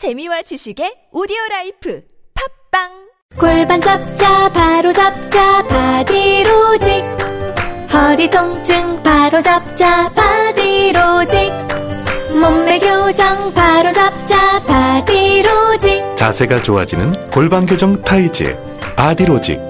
재미와 지식의 오디오 라이프. 팟빵! 골반 잡자 바로 잡자 바디로직. 허리 통증 바로 잡자 바디로직. 몸매 교정 바로 잡자 바디로직. 자세가 좋아지는 골반 교정 타이즈 바디로직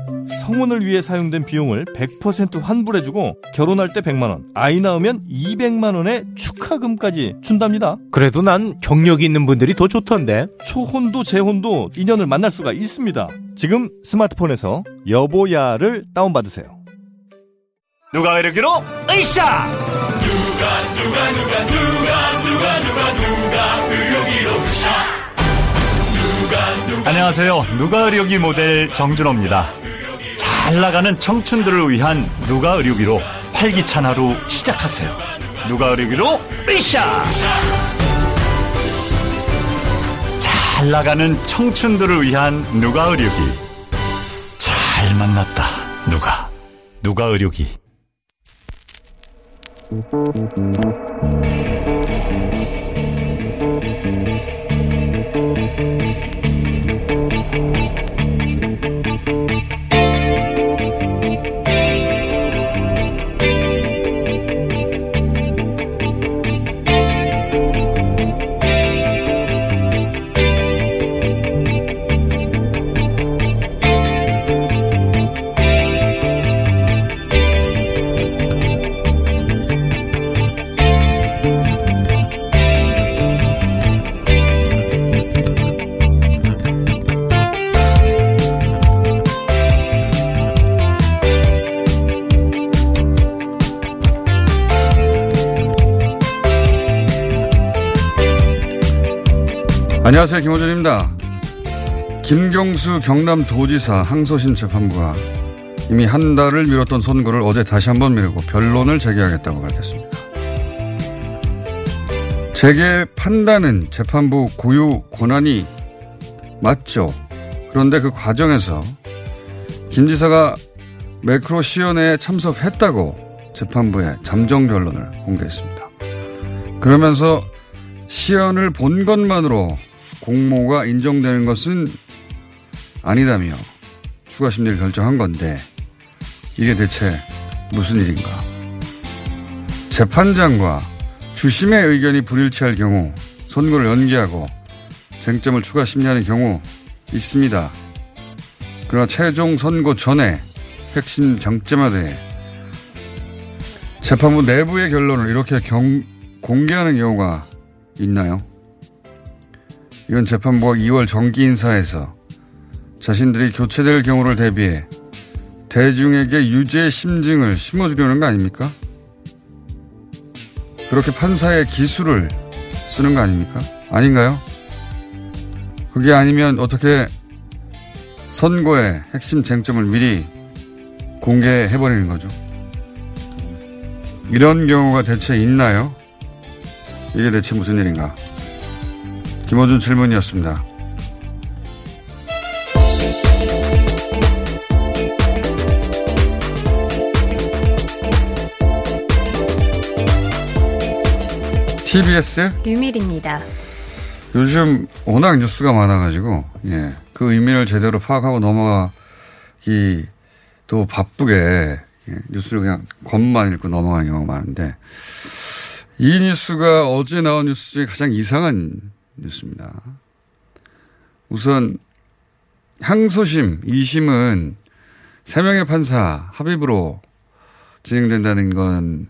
성혼을 위해 사용된 비용을 100% 환불해주고 결혼할 때 100만원, 아이 낳으면 200만원의 축하금까지 준답니다. 그래도 난 경력이 있는 분들이 더 좋던데. 초혼도 재혼도 인연을 만날 수가 있습니다. 지금 스마트폰에서 여보야를 다운받으세요. 누가 이르기로 으쌰 안녕하세요 누가 의료기 모델 정준호입니다 잘 나가는 청춘들을 위한 누가 의료기로 활기찬 하루 시작하세요. 누가 의료기로 으쌰 잘 나가는 청춘들을 위한 누가 의료기. 잘 만났다 누가. 누가 의료기 안녕하세요. 김호준입니다. 김경수 경남 도지사 항소심 재판부가 이미 한 달을 미뤘던 선고를 어제 다시 한번 미루고 변론을 재개하겠다고 밝혔습니다. 재개 판단은 재판부 고유 권한이 맞죠. 그런데 그 과정에서 김 지사가 매크로 시연회에 참석했다고 재판부에 잠정 결론을 공개했습니다. 그러면서 시연을 본 것만으로 공모가 인정되는 것은 아니다며 추가 심리를 결정한 건데 이게 대체 무슨 일인가? 재판장과 주심의 의견이 불일치할 경우 선고를 연기하고 쟁점을 추가 심리하는 경우 있습니다. 그러나 최종 선고 전에 핵심 장점에 대해 재판부 내부의 결론을 이렇게 경, 공개하는 경우가 있나요? 이건 재판부가 2월 정기 인사에서 자신들이 교체될 경우를 대비해 대중에게 유죄 심증을 심어주려는 거 아닙니까? 그렇게 판사의 기술을 쓰는 거 아닙니까? 아닌가요? 그게 아니면 어떻게 선고의 핵심 쟁점을 미리 공개해버리는 거죠? 이런 경우가 대체 있나요? 이게 대체 무슨 일인가? 김호준 질문이었습니다. TBS 류밀입니다. 요즘 워낙 뉴스가 많아가지고 예, 그 의미를 제대로 파악하고 넘어가기 또 바쁘게 예, 뉴스를 그냥 겉만 읽고 넘어가는 경우가 많은데 이 뉴스가 어제 나온 뉴스 중에 가장 이상한 뉴스입니다. 우선 항소심 2심은 3명의 판사 합의부로 진행된다는 건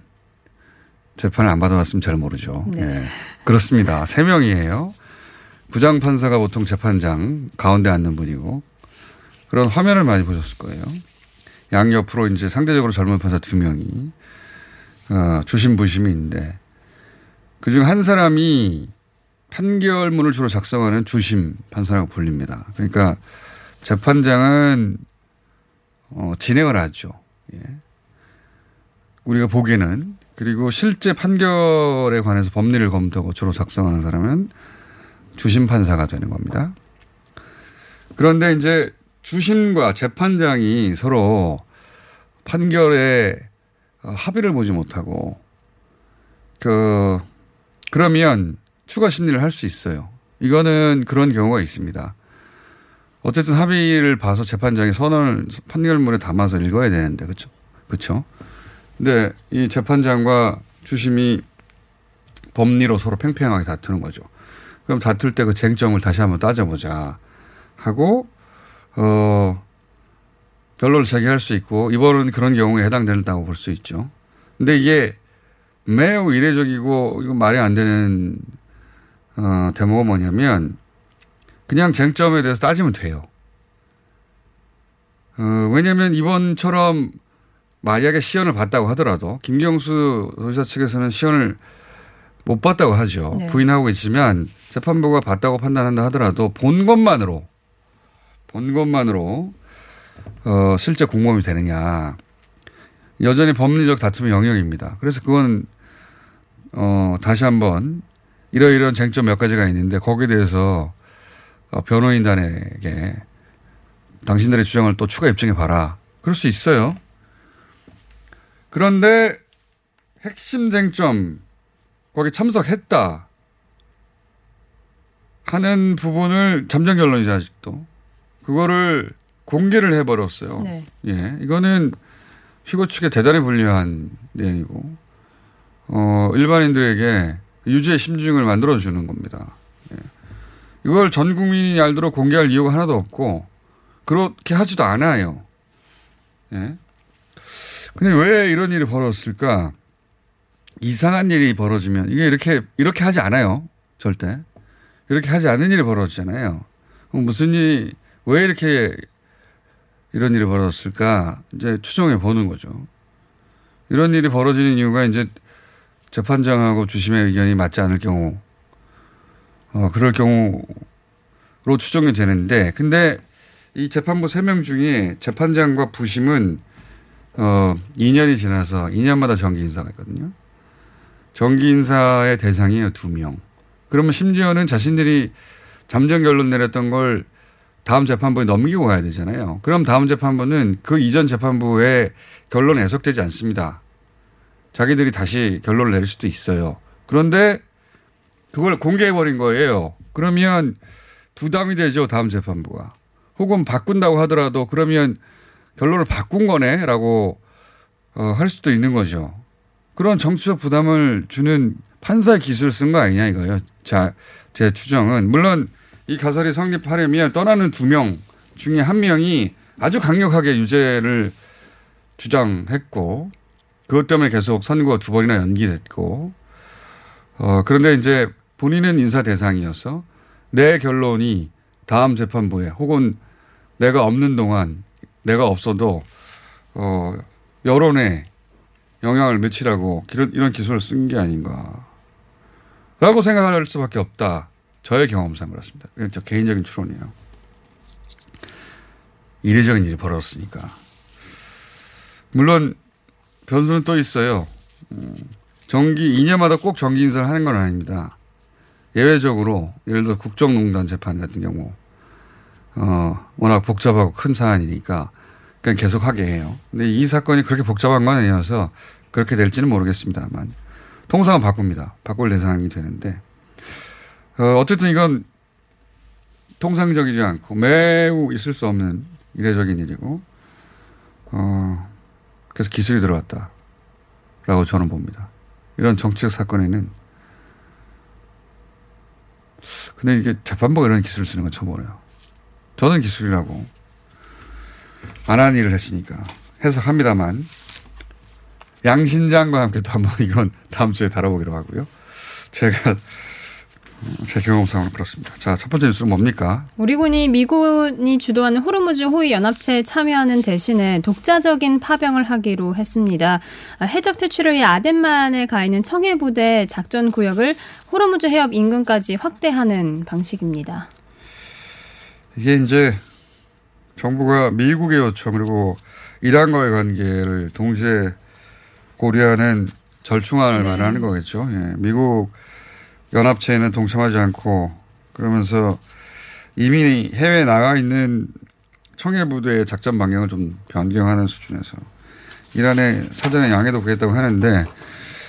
재판을 안 받아봤으면 잘 모르죠. 네. 예. 그렇습니다. 3명이에요. 부장판사가 보통 재판장 가운데 앉는 분이고 그런 화면을 많이 보셨을 거예요. 양옆으로 이제 상대적으로 젊은 판사 두 명이 어, 주심 부심이 있는데 그중 한 사람이 판결문을 주로 작성하는 주심 판사라고 불립니다. 그러니까 재판장은 어, 진행을 하죠. 예. 우리가 보기에는 그리고 실제 판결에 관해서 법리를 검토하고 주로 작성하는 사람은 주심 판사가 되는 겁니다. 그런데 이제 주심과 재판장이 서로 판결에 어, 합의를 보지 못하고 그 그러면 추가 심리를 할 수 있어요. 이거는 그런 경우가 있습니다. 어쨌든 합의를 봐서 재판장이 선언을 판결문에 담아서 읽어야 되는데 그렇죠? 그렇죠? 근데 이 재판장과 주심이 법리로 서로 팽팽하게 다투는 거죠. 그럼 다툴 때 그 쟁점을 다시 한번 따져보자 하고 어 변론을 제기할 수 있고 이번은 그런 경우에 해당된다고 볼 수 있죠. 근데 이게 매우 이례적이고 이거 말이 안 되는 어, 대목은 뭐냐면 그냥 쟁점에 대해서 따지면 돼요. 어, 왜냐하면 이번처럼 만약에 시연을 봤다고 하더라도 김경수 소지사 측에서는 시연을 못 봤다고 하죠. 네. 부인하고 있지만 재판부가 봤다고 판단한다 하더라도 본 것만으로 본 것만으로 어, 실제 공범이 되느냐. 여전히 법리적 다툼의 영역입니다. 그래서 그건 어, 다시 한번 이러이러한 쟁점 몇 가지가 있는데 거기에 대해서 어, 변호인단에게 당신들의 주장을 또 추가 입증해 봐라. 그럴 수 있어요. 그런데 핵심 쟁점 거기 참석했다 하는 부분을 잠정 결론이죠 아직도 그거를 공개를 해버렸어요. 네. 예, 이거는 피고 측에 대단히 불리한 내용이고 어, 일반인들에게 유죄 심증을 만들어주는 겁니다. 예. 이걸 전 국민이 알도록 공개할 이유가 하나도 없고 그렇게 하지도 않아요. 예. 근데 왜 이런 일이 벌어졌을까? 이상한 일이 벌어지면 이게 이렇게 이렇게 하지 않아요. 절대 이렇게 하지 않은 일이 벌어지잖아요. 무슨 일이 왜 이렇게 이런 일이 벌어졌을까? 이제 추정해 보는 거죠. 이런 일이 벌어지는 이유가 이제 재판장하고 주심의 의견이 맞지 않을 경우, 어, 그럴 경우로 추정이 되는데, 근데 이 재판부 3명 중에 재판장과 부심은, 어, 2년이 지나서 2년마다 정기 인사가 있거든요. 정기 인사의 대상이에요, 2명. 그러면 심지어는 자신들이 잠정 결론 내렸던 걸 다음 재판부에 넘기고 가야 되잖아요. 그럼 다음 재판부는 그 이전 재판부의 결론이 해석되지 않습니다. 자기들이 다시 결론을 내릴 수도 있어요. 그런데 그걸 공개해버린 거예요. 그러면 부담이 되죠. 다음 재판부가. 혹은 바꾼다고 하더라도 그러면 결론을 바꾼 거네 라고 어, 할 수도 있는 거죠. 그런 정치적 부담을 주는 판사의 기술을 쓴 거 아니냐 이거예요. 자, 제 추정은. 물론 이 가설이 성립하려면 떠나는 두 명 중에 한 명이 아주 강력하게 유죄를 주장했고 그것 때문에 계속 선고가 두 번이나 연기됐고 어 그런데 이제 본인은 인사 대상이어서 내 결론이 다음 재판부에 혹은 내가 없는 동안 내가 없어도 어 여론에 영향을 미치라고 이런 이런 기술을 쓴 게 아닌가. 라고 생각할 수밖에 없다. 저의 경험상 그렇습니다. 저 개인적인 추론이에요. 이례적인 일이 벌어졌으니까. 물론 변수는 또 있어요. 음, 정기 2년마다 꼭 정기 인사를 하는 건 아닙니다. 예외적으로 예를 들어 국정농단 재판 같은 경우 어 워낙 복잡하고 큰 사안이니까 그냥 계속 하게 해요. 근데 이 사건이 그렇게 복잡한 건 아니어서 그렇게 될지는 모르겠습니다만 통상은 바꿉니다. 바꿀 대상이 되는데 어, 어쨌든 이건 통상적이지 않고 매우 있을 수 없는 이례적인 일이고, 어, 그래서 기술이 들어왔다라고 저는 봅니다. 이런 정치적 사건에는 근데 이게 재판부가 이런 기술을 쓰는 건 처음 보네요. 저는 기술이라고 안한 일을 했으니까 해석합니다만 양신장과 함께 또 한번 이건 다음 주에 다뤄보기로 하고요. 제가 제 경험상으로 그렇습니다. 자, 첫 번째 뉴스는 뭡니까? 우리 군이 미군이 주도하는 호르무즈 호위 연합체에 참여하는 대신에 독자적인 파병을 하기로 했습니다. 아, 해적 퇴출을 위해 아덴만에 가 있는 청해 부대 작전 구역을 호르무즈 해협 인근까지 확대하는 방식입니다. 이게 이제 정부가 미국의 요청 그리고 이란과의 관계를 동시에 고려하는 절충안을 네. 말하는 거겠죠. 예. 미국 연합체에는 동참하지 않고 그러면서 이미 해외에 나가 있는 청해 부대의 작전 방향을 좀 변경하는 수준에서 이란의 사전에 양해도 그랬다고 하는데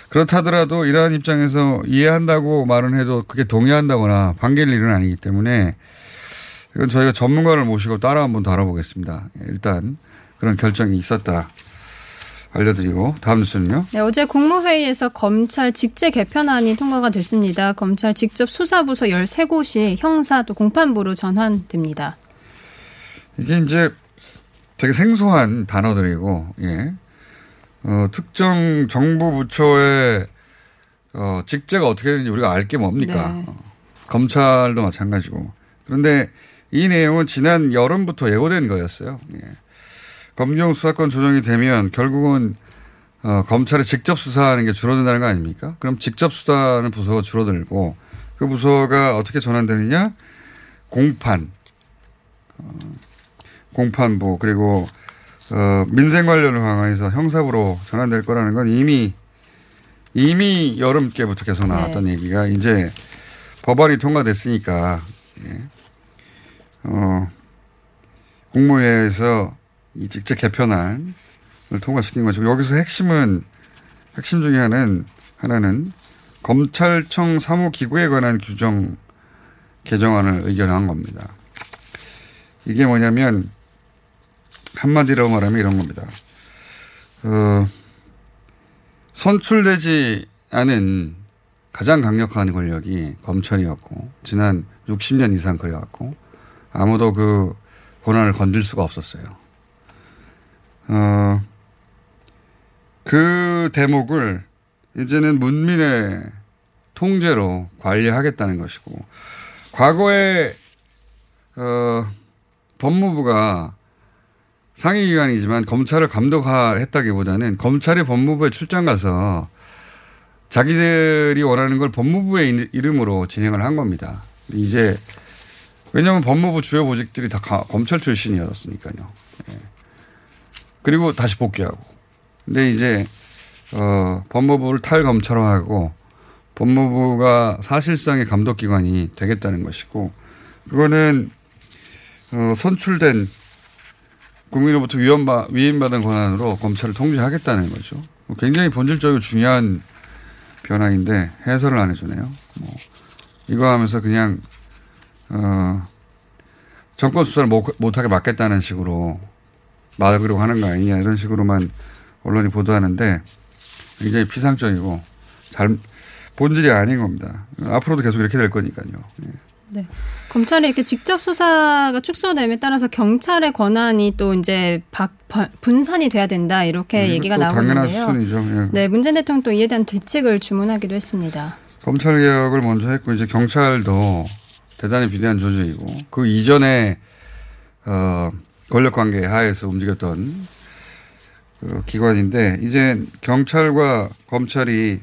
그렇다더라도 이란 입장에서 이해한다고 말은 해도 그게 동의한다거나 반길 일은 아니기 때문에 이건 저희가 전문가를 모시고 따라 한번 다뤄보겠습니다. 예, 일단 그런 결정이 있었다 알려드리고 다음 뉴스는요. 네, 어제 국무회의에서 검찰 직제 개편안이 통과가 됐습니다. 검찰 직접 수사부서 13곳이 형사 또 공판부로 전환됩니다. 이게 이제 되게 생소한 단어들이고, 예. 어, 특정 정부 부처의 어, 직제가 어떻게 되는지 우리가 알 게 뭡니까? 네. 어, 검찰도 마찬가지고. 그런데 이 내용은 지난 여름부터 예고된 거였어요. 예. 검경 수사권 조정이 되면 결국은 어, 검찰이 직접 수사하는 게 줄어든다는 거 아닙니까? 그럼 직접 수사하는 부서가 줄어들고 그 부서가 어떻게 전환되느냐? 공판, 어, 공판부 그리고 어, 민생 관련을 강화해서 형사부로 전환될 거라는 건 이미 이미 여름께부터 계속 나왔던 얘기가 이제 법안이 통과됐으니까 예. 어, 국무회의에서 이 직책 개편안을 통과시킨 것이고 여기서 핵심은 핵심 중에 하나는 하나는 검찰청 사무기구에 관한 규정 개정안을 의결한 겁니다. 이게 뭐냐면 한마디로 말하면 이런 겁니다. 어, 선출되지 않은 가장 강력한 권력이 검찰이었고 지난 60년 이상 그래왔고 아무도 그 권한을 건들 수가 없었어요. 어, 그 대목을 이제는 문민의 통제로 관리하겠다는 것이고 과거에 어, 법무부가 상위기관이지만 검찰을 감독했다기보다는 검찰이 법무부에 출장 가서 자기들이 원하는 걸 법무부의 이- 이름으로 진행을 한 겁니다. 이제 왜냐하면 법무부 주요 보직들이 다 가- 검찰 출신이었으니까요. 예. 그리고 다시 복귀하고. 근데 이제 어, 법무부를 탈검찰화하고 법무부가 사실상의 감독기관이 되겠다는 것이고 그거는 어, 선출된 국민으로부터 위원바, 위임받은 권한으로 검찰을 통제하겠다는 거죠. 뭐 굉장히 본질적으로 중요한 변화인데 해설을 안 해주네요. 뭐 이거 하면서 그냥 어, 정권 수사를 못, 못하게 막겠다는 식으로 막으려고 하는 거 아니냐 이런 식으로만 언론이 보도하는데 굉장히 피상적이고 잘 본질이 아닌 겁니다. 앞으로도 계속 이렇게 될 거니까요. 예. 네. 검찰이 이렇게 직접 수사가 축소됨에 따라서 경찰의 권한이 또 이제 박, 바- 분산이 돼야 된다 이렇게 네, 얘기가. 수준이죠. 예. 네, 문재인 대통령 또 이에 대한 대책을 주문하기도 했습니다. 검찰 개혁을 먼저 했고 이제 경찰도 대단히 비대한 조직이고 그 이전에 어 권력 관계 하에서 움직였던 그 기관인데 이제 경찰과 검찰이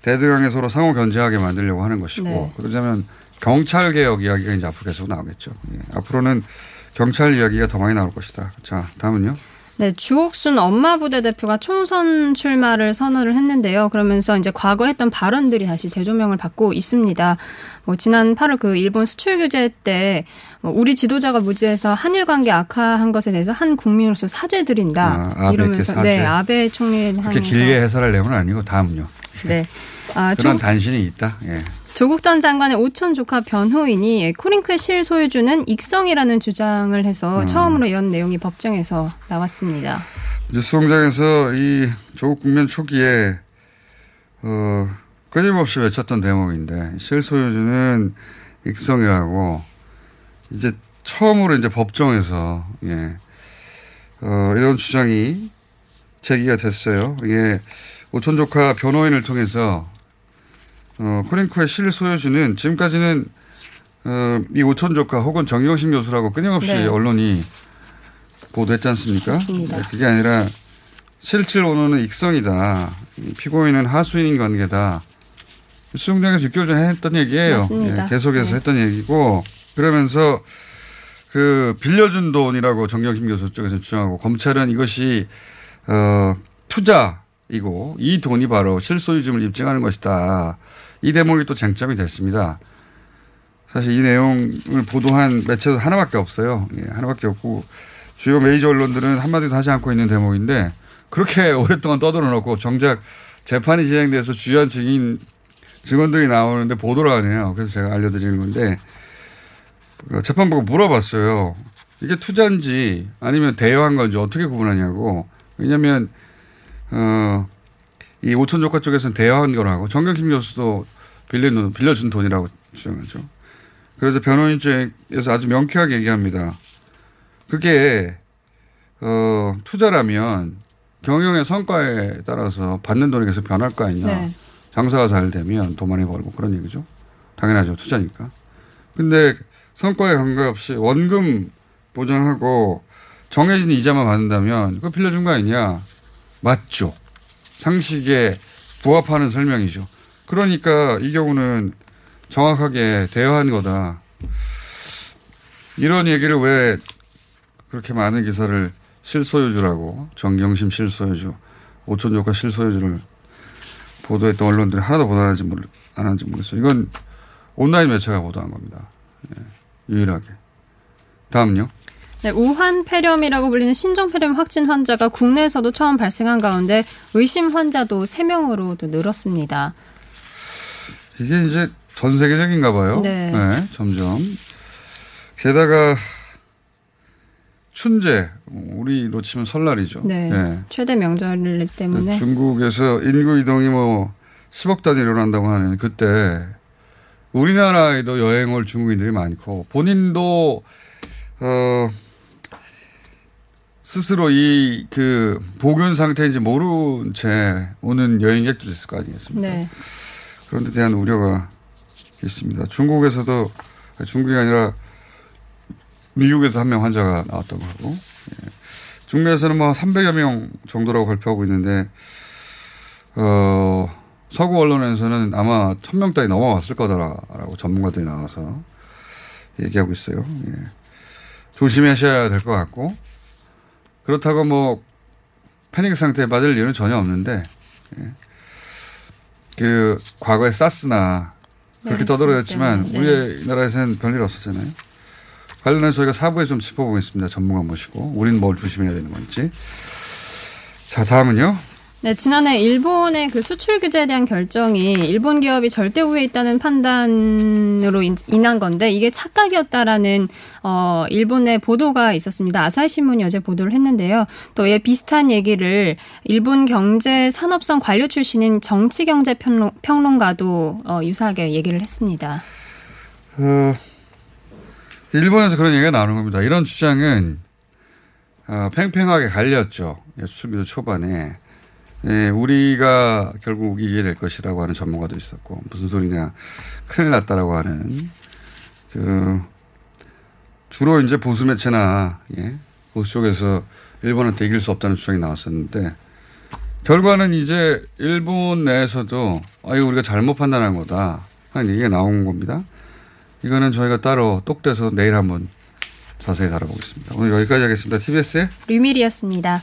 대등하게 서로 상호 견제하게 만들려고 하는 것이고 네. 그러자면 경찰 개혁 이야기가 이제 앞으로 계속 나오겠죠. 예. 앞으로는 경찰 이야기가 더 많이 나올 것이다. 자, 다음은요. 네, 주옥순 엄마 부대 대표가 총선 출마를 선언을 했는데요. 그러면서 이제 과거 했던 발언들이 다시 재조명을 받고 있습니다. 뭐 지난 8월 그 일본 수출 규제 때뭐 우리 지도자가 무지해서 한일 관계 악화한 것에 대해서 한 국민으로서 사죄드린다. 아, 이러면서 사죄. 네, 아베 총리에 그렇게 향해서 길게 해설할 내용은 아니고 다음은요. 네. 아, 그런 조, 단신이 있다. 예. 조국 전 장관의 오촌 조카 변호인이 코링크의 실 소유주는 익성이라는 주장을 해서 음. 처음으로 이런 내용이 법정에서 나왔습니다. 뉴스 공장에서 이 조국 국면 초기에 어, 끊임없이 외쳤던 대목인데 실소유주는 익성이라고 이제 처음으로 이제 법정에서 예, 어, 이런 주장이 제기가 됐어요. 이게 오촌 조카 변호인을 통해서 어, 코링코의 실소유주는 지금까지는 어, 이 오천 조카 혹은 정영심 교수라고 끊임없이 네. 언론이 보도했지 않습니까? 네, 그게 아니라 실질 원호는 익성이다. 이 피고인은 하수인인 관계다. 수용장에서 6개월 전에 했던 얘기예요. 예, 계속해서 네. 했던 얘기고 그러면서 그 빌려준 돈이라고 정경심 교수 쪽에서 주장하고 검찰은 이것이 어 투자이고 이 돈이 바로 실소유주를 입증하는 것이다. 이 대목이 또 쟁점이 됐습니다. 사실 이 내용을 보도한 매체도 하나밖에 없어요. 예, 하나밖에 없고 주요 메이저 언론들은 한마디도 하지 않고 있는 대목인데 그렇게 오랫동안 떠들어 놓고 정작 재판이 진행돼서 주요한 증인 증언들이 나오는데 보도를 안 해요. 그래서 제가 알려드리는 건데 그 재판부가 물어봤어요. 이게 투자인지 아니면 대여한 건지 어떻게 구분하냐고. 왜냐하면 어, 이 오천 조카 쪽에서는 대여한 거라고 정경심 교수도 빌려준, 빌려준 돈이라고 주장하죠. 그래서 변호인 쪽에서 아주 명쾌하게 얘기합니다. 그게 어, 투자라면 경영의 성과에 따라서 받는 돈이 계속 변할 거 아니냐. 네. 장사가 잘 되면 돈 많이 벌고 그런 얘기죠. 당연하죠. 투자니까. 근데 성과에 관계없이 원금 보장하고 정해진 이자만 받는다면 그거 빌려준 거 아니냐. 맞죠. 상식에 부합하는 설명이죠. 그러니까 이 경우는 정확하게 대여한 거다. 이런 얘기를 왜 그렇게 많은 기사를 실소유주라고 정경심 실소유주, 오천조카 실소유주를 보도했던 언론들이 하나도 보도하는지 모르, 안 하는지 모르겠어요. 이건 온라인 매체가 보도한 겁니다. 예, 유일하게. 다음요. 네, 우한 폐렴이라고 불리는 신종 폐렴 확진 환자가 국내에서도 처음 발생한 가운데 의심 환자도 3명으로 또 늘었습니다. 이게 이제 전 세계적인가 봐요. 네. 점점. 게다가 춘제, 우리로 치면 설날이죠. 네. 예. 최대 명절 때문에 중국에서 인구 이동이 뭐 10억 단위 일어난다고 하는 그때 우리나라에도 여행 올 중국인들이 많고 본인도 어 스스로 이그 보균 상태인지 모른 채 오는 여행객들이 있을 거 아니겠습니까? 네. 그런 데 대한 우려가 있습니다. 중국에서도 중국이 아니라 미국에서 한 명 환자가 나왔다고 하고 예. 중국에서는 뭐 300여 명 정도라고 발표하고 있는데 어 서구 언론에서는 아마 1000명 단위 넘어갔을 거다라고 전문가들이 나와서 얘기하고 있어요. 예. 조심하셔야 될 것 같고 그렇다고 뭐 패닉 상태에 빠질 일은 전혀 없는데 예. 그 과거에 사스나 그렇게 떠들어졌지만 때문에, 네. 우리나라에서는 별일 없었잖아요. 관련해서 저희가 사부에 좀 짚어보겠습니다. 전문가 모시고 우리는 뭘 조심해야 되는 건지. 자 다음은요. 네, 지난해 일본의 그 수출 규제에 대한 결정이 일본 기업이 절대 우위에 있다는 판단으로 인- 인한 건데 이게 착각이었다라는 어 일본의 보도가 있었습니다. 아사히 신문이 어제 보도를 했는데요. 또이 비슷한 얘기를 일본 경제 산업성 관료 출신인 정치 경제 평론, 평론가도 어 유사하게 얘기를 했습니다. 어, 일본에서 그런 얘기가 나오는 겁니다. 이런 주장은 어, 팽팽하게 갈렸죠. 예, 수출기도 초반에. 예, 우리가 결국 이기게 될 것이라고 하는 전문가도 있었고 무슨 소리냐 큰일 났다라고 하는 그 주로 이제 보수 매체나 예, 보수 쪽에서 일본한테 이길 수 없다는 주장이 나왔었는데 결과는 이제 일본 내에서도 아 이거 우리가 잘못 판단한 거다 하는 얘기가 나온 겁니다. 이거는 저희가 따로 똑대서 내일 한번 자세히 다뤄보겠습니다. 오늘 여기까지 하겠습니다. TBS의 류밀이었습니다.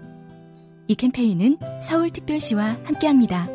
이 캠페인은 서울특별시와 함께합니다.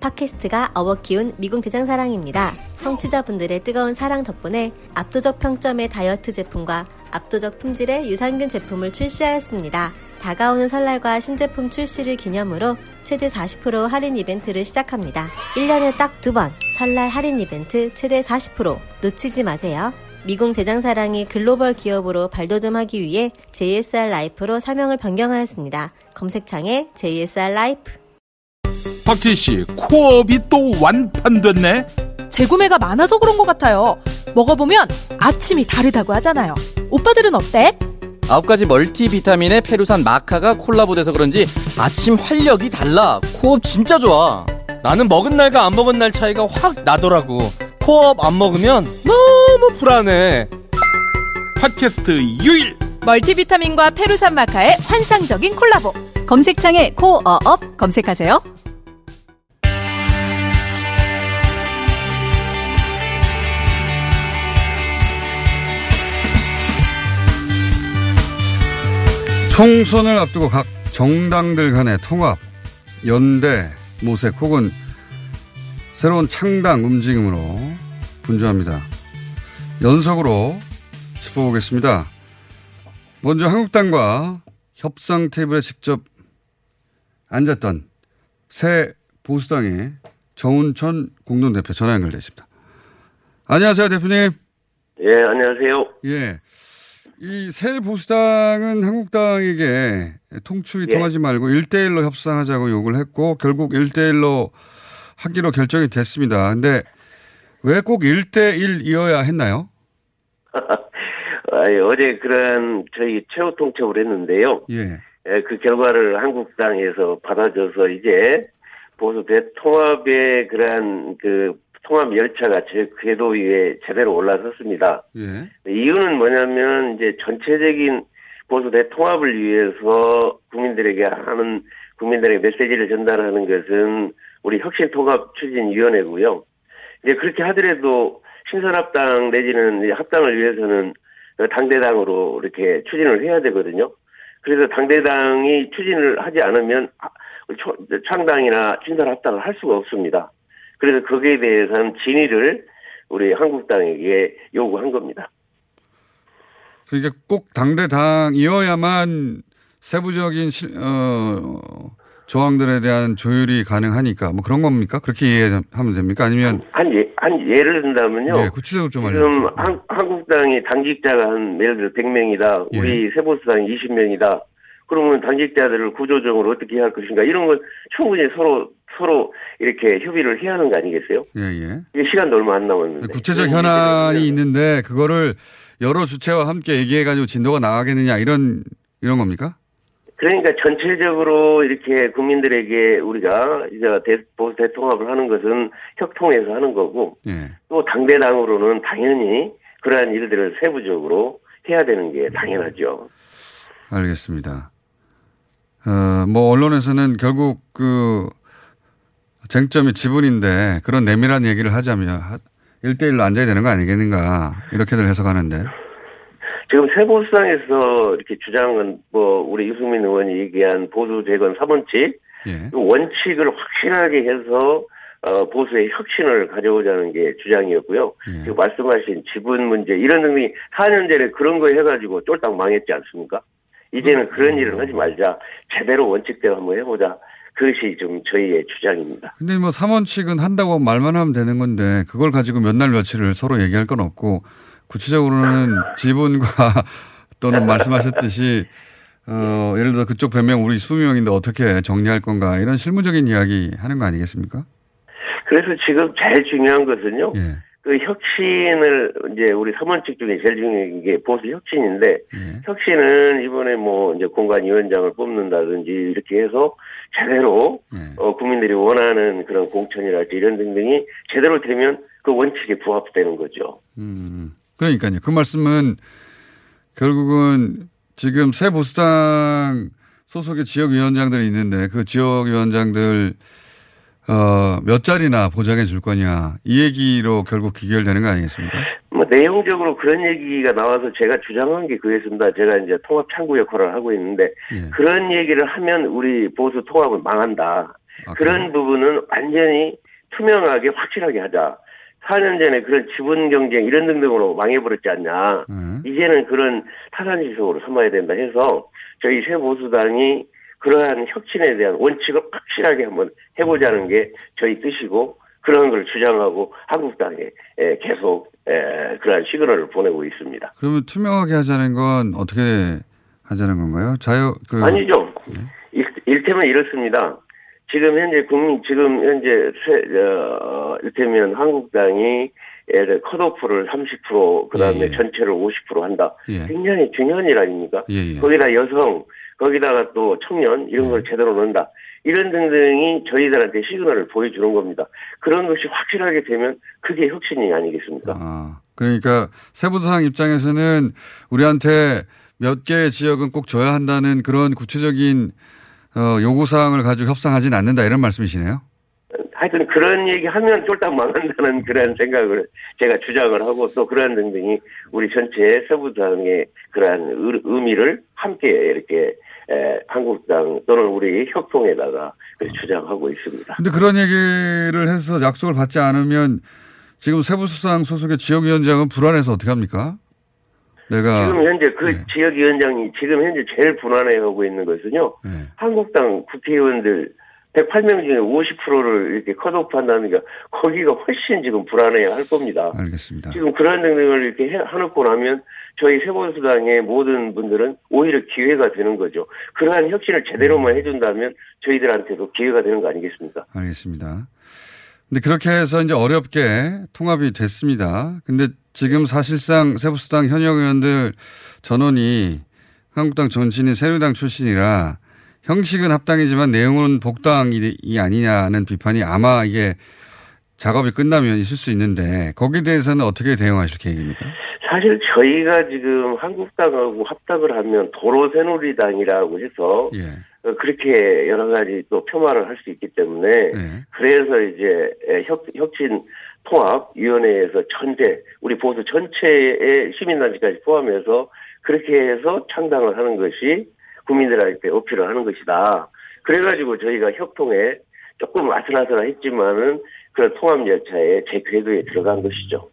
팟캐스트가 업어 키운 미궁 대장사랑입니다. 청취자분들의 뜨거운 사랑 덕분에 압도적 평점의 다이어트 제품과 압도적 품질의 유산균 제품을 출시하였습니다. 다가오는 설날과 신제품 출시를 기념으로 최대 40% 할인 이벤트를 시작합니다. 1년에 딱 두 번 설날 할인 이벤트 최대 40% 놓치지 마세요. 미궁 대장사랑이 글로벌 기업으로 발돋움하기 위해 JSR 라이프로 사명을 변경하였습니다. 검색창에 JSR 라이프. 박지희 씨, 코업이 또 완판됐네? 재구매가 많아서 그런 것 같아요. 먹어보면 아침이 다르다고 하잖아요. 오빠들은 어때? 아홉 가지 멀티비타민의 페루산 마카가 콜라보돼서 그런지 아침 활력이 달라. 코업 진짜 좋아. 나는 먹은 날과 안 먹은 날 차이가 확 나더라고. 코업 안 먹으면 너무 불안해. 팟캐스트 유일! 멀티비타민과 페루산 마카의 환상적인 콜라보. 검색창에 코어업 검색하세요. 총선을 앞두고 각 정당들 간의 통합, 연대, 모색 혹은 새로운 창당 움직임으로 분주합니다. 연속으로 짚어보겠습니다. 먼저 한국당과 협상 테이블에 직접 앉았던 새 보수당의 정운천 공동대표 전화 연결되어 있습니다. 안녕하세요, 대표님. 예, 안녕하세요. 예. 이 새 보수당은 한국당에게 통축이 예. 통하지 말고 1대1로 협상하자고 요구를 했고 결국 1대1로 하기로 결정이 됐습니다. 근데 왜 꼭 1대1이어야 했나요? 아니, 어제 그런 저희 최후 통첩을 했는데요. 예. 예, 그 결과를 한국당에서 받아줘서 이제 보수 대통합의 그러한 그 통합 열차가 제 궤도 위에 제대로 올라섰습니다. 예. 이유는 뭐냐면 이제 전체적인 보수 대통합을 위해서 국민들에게 하는 국민들에게 메시지를 전달하는 것은 우리 혁신 통합 추진 위원회고요. 이제 그렇게 하더라도 신선합당 내지는 합당을 위해서는 당대당으로 이렇게 추진을 해야 되거든요. 그래서 당대당이 추진을 하지 않으면 초- 창당이나 신선합당을 할 수가 없습니다. 그래서 거기에 대해서는 진위를 우리 한국당에게 요구한 겁니다. 그러니까 꼭 당대당이어야만 세부적인 실, 어, 조항들에 대한 조율이 가능하니까 뭐 그런 겁니까? 그렇게 이해하면 됩니까? 아니면 한, 예, 한 예를 든다면요. 네, 구체적으로 좀 지금 알려주세요. 한, 한국당이 당직자가 한 예를 들어 100명이다. 예. 우리 세보수당이 20명이다. 그러면 당직자들을 구조적으로 어떻게 할 것인가 이런 건 충분히 서로 서로 이렇게 협의를 해야 하는 거 아니겠어요? 예, 예. 이게 시간도 얼마 안 남았는데. 구체적 현안이 있는데 그거를 여러 주체와 함께 얘기해가지고 진도가 나가겠느냐 이런 이런 겁니까? 그러니까 전체적으로 이렇게 국민들에게 우리가 이제 대, 보수 대통합을 하는 것은 협통해서 하는 거고 예. 또 당대당으로는 당연히 그러한 일들을 세부적으로 해야 되는 게 당연하죠. 알겠습니다. 어, 뭐 언론에서는 결국 그 쟁점이 지분인데 그런 내밀한 얘기를 하자면 1대1로 앉아야 되는 거 아니겠는가 이렇게들 해석하는데 지금 세보수당에서 이렇게 주장은 뭐 우리 유승민 의원이 얘기한 보수 재건 3원칙 예. 그 원칙을 확실하게 해서 어, 보수의 혁신을 가져오자는 게 주장이었고요. 그리고 말씀하신 지분 문제 이런 등이 4년 전에 그런 거 해가지고 쫄딱 망했지 않습니까? 이제는 그런 일을 하지 말자. 제대로 원칙대로 한번 해보자. 그것이 좀 저희의 주장입니다. 근데 뭐 3원칙은 한다고 말만 하면 되는 건데 그걸 가지고 몇 날 며칠을 서로 얘기할 건 없고 구체적으로는 지분과 또는 말씀하셨듯이 어, 예를 들어 그쪽 변명 우리 20명인데 어떻게 정리할 건가 이런 실무적인 이야기 하는 거 아니겠습니까? 그래서 지금 제일 중요한 것은요. 예. 그 혁신을 이제 우리 3원칙 중에 제일 중요한 게 보수 혁신인데 예. 혁신은 이번에 뭐 이제 공관위원장을 뽑는다든지 이렇게 해서 제대로 예. 어, 국민들이 원하는 그런 공천이랄지 이런 등등이 제대로 되면 그 원칙에 부합되는 거죠. 음, 그러니까요. 그 말씀은 결국은 지금 새 보수당 소속의 지역위원장들이 있는데 그 지역위원장들 어, 몇 자리나 보장해 줄 거냐 이 얘기로 결국 기결되는 거 아니겠습니까? 뭐 내용적으로 그런 얘기가 나와서 제가 주장한 게 그였습니다. 제가 이제 통합 창구 역할을 하고 있는데 예. 그런 얘기를 하면 우리 보수 통합은 망한다. 아, 그런 부분은 완전히 투명하게 확실하게 하자. 4년 전에 그런 지분 경쟁 이런 등등으로 망해버렸지 않냐. 음. 이제는 그런 타산 지속으로 삼아야 된다 해서 저희 새 보수당이 그러한 혁신에 대한 원칙을 확실하게 한번 해보자는 게 저희 뜻이고 그런 걸 주장하고 한국당에 에, 계속 에, 그러한 시그널을 보내고 있습니다. 그러면 투명하게 하자는 건 어떻게 하자는 건가요? 자유 그 아니죠. 예. 일, 일테면 이렇습니다. 지금 현재 국민 지금 현재 세, 어, 일테면 한국당이 예를 컷오프를 30% 그다음에 예, 예. 전체를 50% 한다. 예. 굉장히 중요한 일 아닙니까? 예, 예. 거기다 여성, 거기다가 또 청년 이런 걸 제대로 넣는다. 이런 등등이 저희들한테 시그널을 보여주는 겁니다. 그런 것이 확실하게 되면 그게 혁신이 아니겠습니까? 아, 그러니까 세부상 입장에서는 우리한테 몇 개의 지역은 꼭 줘야 한다는 그런 구체적인 어, 요구사항을 가지고 협상하지는 않는다 이런 말씀이시네요. 하여튼 그런 얘기 하면 쫄딱 망한다는 그런 생각을 제가 주장을 하고 또 그런 등등이 우리 전체 서부당의 그러한 의- 의미를 함께 이렇게 에, 한국당 또는 우리 협통에다가 그렇게 주장하고 있습니다. 근데 그런 얘기를 해서 약속을 받지 않으면 지금 세부수상 소속의 지역위원장은 불안해서 어떻게 합니까? 내가 지금 현재 그 지역위원장이 지금 현재 제일 불안해하고 있는 것은요. 한국당 국회의원들 108명 중에 50%를 이렇게 컷오프 한다니까 거기가 훨씬 지금 불안해야 할 겁니다. 알겠습니다. 지금 그런 등등을 이렇게 해- 해놓고 나면 저희 세보수당의 모든 분들은 오히려 기회가 되는 거죠. 그러한 혁신을 제대로만 해준다면 저희들한테도 기회가 되는 거 아니겠습니까? 알겠습니다. 근데 그렇게 해서 이제 어렵게 통합이 됐습니다. 근데 지금 사실상 세부수당 현역 의원들 전원이 한국당 전신인 새누리당 출신이라 형식은 합당이지만 내용은 복당이 아니냐는 비판이 아마 이게 작업이 끝나면 있을 수 있는데 거기에 대해서는 어떻게 대응하실 계획입니까? 사실 저희가 지금 한국당하고 합당을 하면 도로 새누리당이라고 해서 예. 어, 그렇게 여러 가지 또 폄하를 할 수 있기 때문에 그래서 이제 혁신 통합위원회에서 전체 우리 보수 전체의 시민단체까지 포함해서 그렇게 해서 창당을 하는 것이 국민들한테 어필을 하는 것이다. 그래가지고 저희가 협통에 조금 아슬아슬했지만은 그런 통합 열차에 제 궤도에 들어간 것이죠.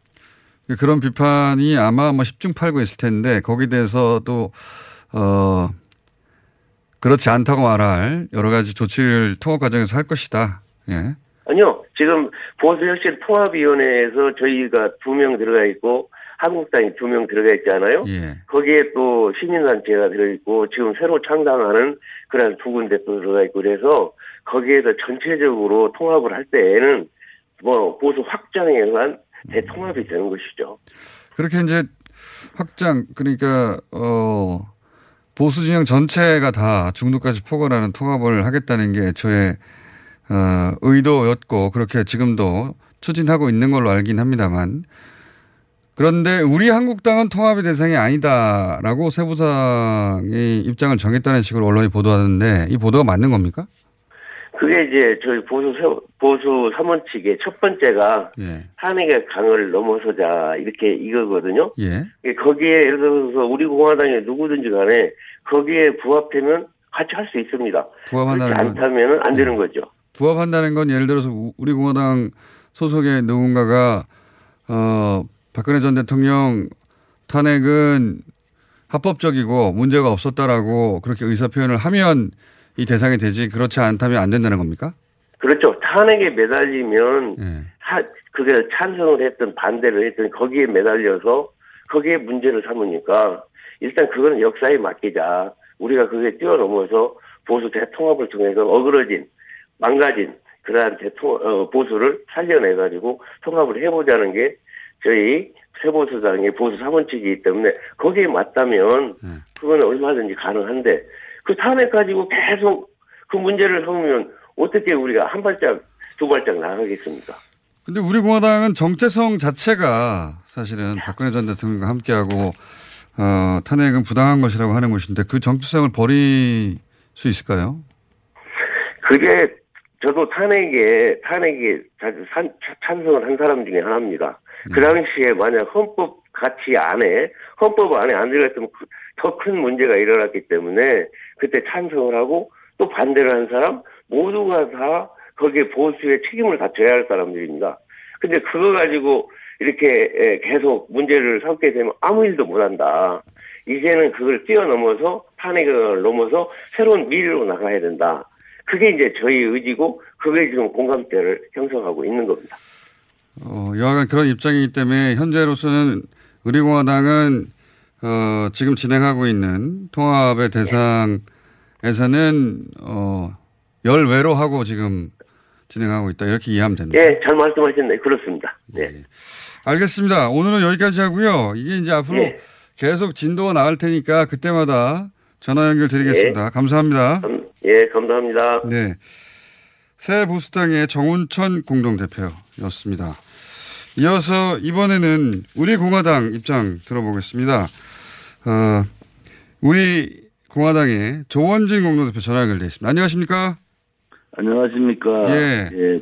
그런 비판이 아마 뭐 10중 8구 있을 텐데 거기에 대해서도 어 그렇지 않다고 말할 여러 가지 조치를 통합 과정에서 할 것이다. 예. 아니요. 지금 보수혁신 통합위원회에서 저희가 두 명 들어가 있고 한국당이 두 명 들어가 있잖아요. 예. 거기에 또 시민단체가 들어있고 지금 새로 창당하는 그런 두 군데 또 들어가 있고 그래서 거기에서 전체적으로 통합을 할 때에는 뭐 보수 확장에 의한 대통합이 되는 것이죠. 그렇게 이제 확장 그러니까 어 보수 진영 전체가 다 중도까지 포괄하는 통합을 하겠다는 게 저의 어 의도였고 그렇게 지금도 추진하고 있는 걸로 알긴 합니다만 그런데 우리 한국당은 통합의 대상이 아니다라고 세부상의 입장을 정했다는 식으로 언론이 보도하는데 이 보도가 맞는 겁니까? 그게 이제 저희 보수 세- 보수 삼원칙의 첫 번째가 예. 탄핵의 강을 넘어서자 이렇게 이거거든요. 예. 예, 거기에 예를 들어서 우리 공화당에 누구든지 간에 거기에 부합되면 같이 할 수 있습니다. 않다면 안 되는 거죠. 부합한다는 건 예를 들어서 우- 우리 공화당 소속의 누군가가 어 박근혜 전 대통령 탄핵은 합법적이고 문제가 없었다라고 그렇게 의사 표현을 하면 이 대상이 되지 그렇지 않다면 안 된다는 겁니까? 그렇죠. 탄핵에 매달리면 예. 하, 그게 찬성을 했든 반대를 했든 거기에 매달려서 거기에 문제를 삼으니까 일단 그거는 역사에 맡기자. 우리가 그게 뛰어넘어서 보수 대통합을 통해서 어그러진 망가진 그러한 대통 어, 보수를 살려내 가지고 통합을 해보자는 게 저희 세보수당의 보수 사원칙이기 때문에 거기에 맞다면 그거는 얼마든지 가능한데 그 탄핵 가지고 계속 그 문제를 삼으면 어떻게 우리가 한 발짝 두 발짝 나가겠습니까? 근데 우리 공화당은 정체성 자체가 사실은 박근혜 전 대통령과 함께하고 어, 탄핵은 부당한 것이라고 하는 것인데 그 정체성을 버리지 수 있을까요? 그게 저도 탄핵에 탄핵에 찬성을 한 사람 중에 하나입니다. 그 당시에 만약 헌법 가치 안에 헌법 안에 안 들어갔으면 더 큰 문제가 일어났기 때문에 그때 찬성을 하고 또 반대를 한 사람 모두가 다 거기에 보수의 책임을 다 져야 할 사람들입니다. 근데 그거 가지고 이렇게 에, 계속 문제를 삼게 되면 아무 일도 못 한다. 이제는 그걸 뛰어넘어서 탄핵을 넘어서 새로운 미래로 나가야 된다. 그게 이제 저희 의지고 그게 지금 공감대를 형성하고 있는 겁니다. 어, 여하간 그런 입장이기 때문에 현재로서는 우리공화당은 어, 지금 진행하고 있는 통합의 대상에서는 어, 열외로 하고 지금 진행하고 있다 이렇게 이해하면 됩니다. 예, 잘 말씀하셨네. 그렇습니다. 네. 알겠습니다. 오늘은 여기까지 하고요. 이게 이제 앞으로 예. 계속 진도가 나갈 테니까 그때마다 전화 연결 드리겠습니다. 예. 감사합니다. 감- 예, 감사합니다. 네. 새 보수당의 정운천 공동대표였습니다. 이어서 이번에는 우리 공화당 입장 들어보겠습니다. 어, 우리 공화당의 조원진 공동대표 전화 연결돼 있습니다. 안녕하십니까? 안녕하십니까. 예. 예.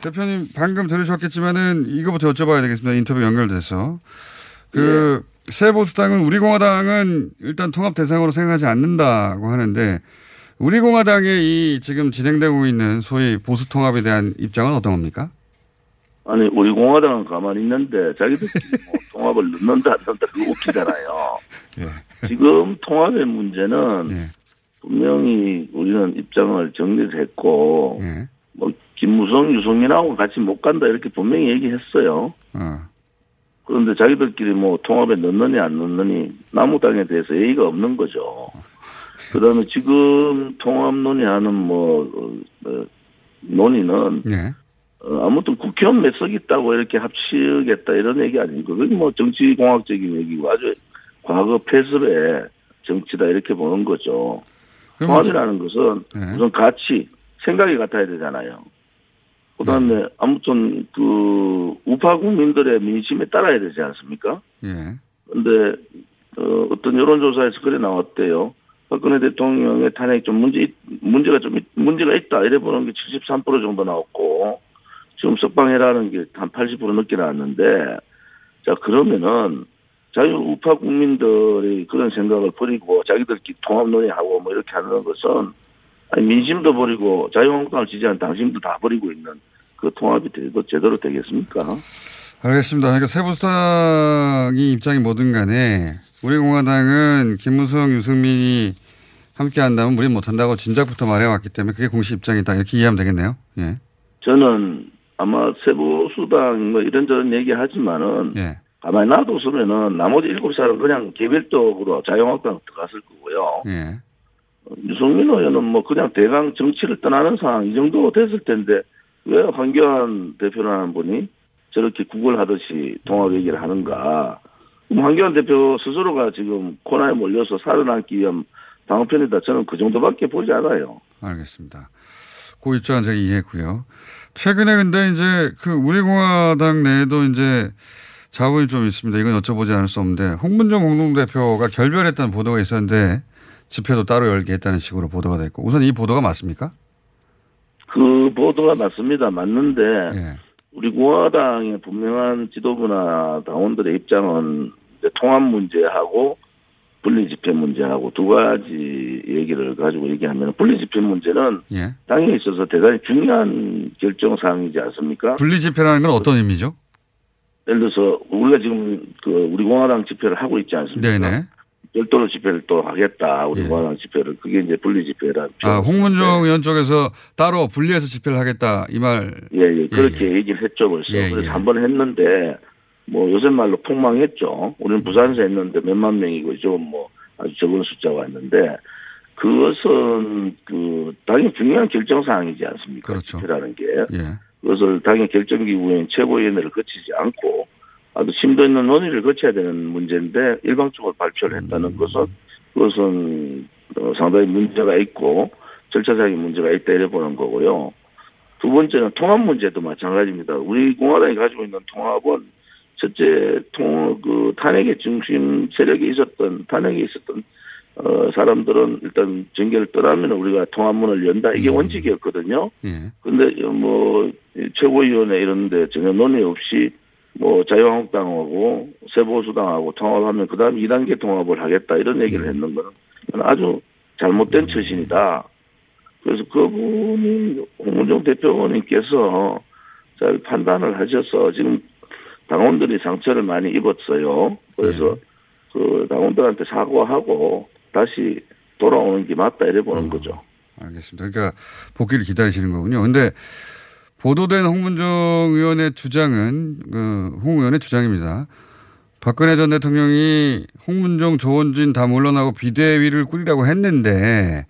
대표님 방금 들으셨겠지만은 이거부터 여쭤봐야 되겠습니다. 인터뷰 연결돼서. 그, 새 보수당은 우리 공화당은 일단 통합 대상으로 생각하지 않는다고 하는데 우리 공화당의 이 지금 진행되고 있는 소위 보수 통합에 대한 입장은 어떤 겁니까? 아니, 우리 공화당은 가만히 있는데 자기들끼리 뭐 통합을 넣는다, 안 넣는다, 그거 웃기잖아요. 지금 통합의 문제는 분명히 우리는 입장을 정리를 했고, 뭐, 김무성, 유성민하고 같이 못 간다, 이렇게 분명히 얘기했어요. 그런데 자기들끼리 뭐 통합에 넣느니 안 넣느니 나무당에 대해서 예의가 없는 거죠. 그 다음에 지금 통합 논의하는 뭐, 어, 어, 논의는 어, 아무튼 국회의원 몇 석 있다고 이렇게 합치겠다 이런 얘기 아니고 그게 뭐 정치공학적인 얘기고 아주 과거 폐습의 정치다 이렇게 보는 거죠. 통합이라는 것은 우선 가치, 생각이 같아야 되잖아요. 그 다음에 아무튼 그 우파 국민들의 민심에 따라야 되지 않습니까? 예. 근데 어, 어떤 여론조사에서 그래 나왔대요. 박근혜 대통령의 탄핵 좀 문제 있- 문제가 좀 있- 문제가 있다 이래 보는 게 73% 정도 나왔고 지금 석방해라는 게 한 80% 넘게 나왔는데 자 그러면은 자유 우파 국민들의 그런 생각을 버리고 자기들끼리 통합 논의하고 뭐 이렇게 하는 것은 아니 민심도 버리고 자유한국당을 지지하는 당심도 다 버리고 있는 그 통합이 되고 제대로 되겠습니까? 알겠습니다. 그러니까 세보수당이 입장이 뭐든 간에 우리 공화당은 김무성, 유승민이 함께 한다면 우리는 못한다고 진작부터 말해왔기 때문에 그게 공식 입장이다. 이렇게 이해하면 되겠네요. 예. 저는 아마 세보수당 뭐 이런저런 얘기하지만은 예. 가만히 놔뒀으면은 나머지 일곱 사람 그냥 개별적으로 자유한국당 들어갔을 거고요. 예. 유승민 의원은 뭐 그냥 대강 정치를 떠나는 상황 이 정도 됐을 텐데 왜 황교안 대표라는 분이 저렇게 구걸하듯이 통합 얘기를 하는가? 황교안 대표 스스로가 지금 코너에 몰려서 살아남기 위한 방어편이다. 저는 그 정도밖에 보지 않아요. 알겠습니다. 그 입장은 제가 이해했고요. 최근에 근데 이제 그 우리 공화당 내에도 이제 자본이 좀 있습니다. 이건 여쭤보지 않을 수 없는데 홍문정 공동대표가 결별했다는 보도가 있었는데 집회도 따로 열게 했다는 식으로 보도가 됐고 우선 이 보도가 맞습니까? 그 보도가 맞습니다. 맞는데 예. 우리 공화당의 분명한 지도부나 당원들의 입장은 통합 문제하고 분리 집회 문제하고 두 가지 얘기를 가지고 얘기하면 분리 집회 문제는 예. 당에 있어서 대단히 중요한 결정 사항이지 않습니까? 분리 집회라는 건 어떤 의미죠? 예를 들어서 우리가 지금 그 우리 공화당 집회를 하고 있지 않습니까? 네네. 별도로 집회를 또 하겠다. 우리 공화당 집회를 그게 이제 분리 집회라. 아, 홍문정 의원 쪽에서 따로 분리해서 집회를 하겠다 이 말. 예, 예, 그렇게 얘기를 했죠, 벌써. 예, 그래서 예. 한번 했는데, 뭐, 요새 말로 폭망했죠. 우리는 부산에서 했는데 몇만 명이고, 이쪽은 뭐, 아주 적은 숫자가 있는데, 그것은, 그, 당의 중요한 결정사항이지 않습니까? 그렇죠. 집회라는 게. 예. 그것을 당의 결정기구인 최고위원회를 거치지 않고, 아주 심도 있는 논의를 거쳐야 되는 문제인데, 일방적으로 발표를 음. 했다는 것은, 그것은, 어, 상당히 문제가 있고, 절차상의 문제가 있다 이래 보는 거고요. 두 번째는 통합 문제도 마찬가지입니다. 우리 공화당이 가지고 있는 통합은 첫째 통, 그 탄핵의 중심 세력이 있었던 탄핵에 있었던 어, 사람들은 일단 전개를 떠나면 우리가 통합문을 연다 이게 원칙이었거든요. 예. 근데 뭐 최고위원회 이런데 전혀 논의 없이 뭐 자유한국당하고 새보수당하고 통합하면 그다음 2단계 통합을 하겠다 이런 얘기를 했는 거는 아주 잘못된 처신이다. 그래서 그분이 홍문종 대표님께서 잘 판단을 하셔서 지금 당원들이 상처를 많이 입었어요. 그래서 그 당원들한테 사과하고 다시 돌아오는 게 맞다 이래 보는 거죠. 알겠습니다. 그러니까 복귀를 기다리시는 거군요. 근데 보도된 홍문종 의원의 주장은 그 홍 의원의 주장입니다. 박근혜 전 대통령이 홍문종, 조원진 다 물러나고 비대위를 꾸리라고 했는데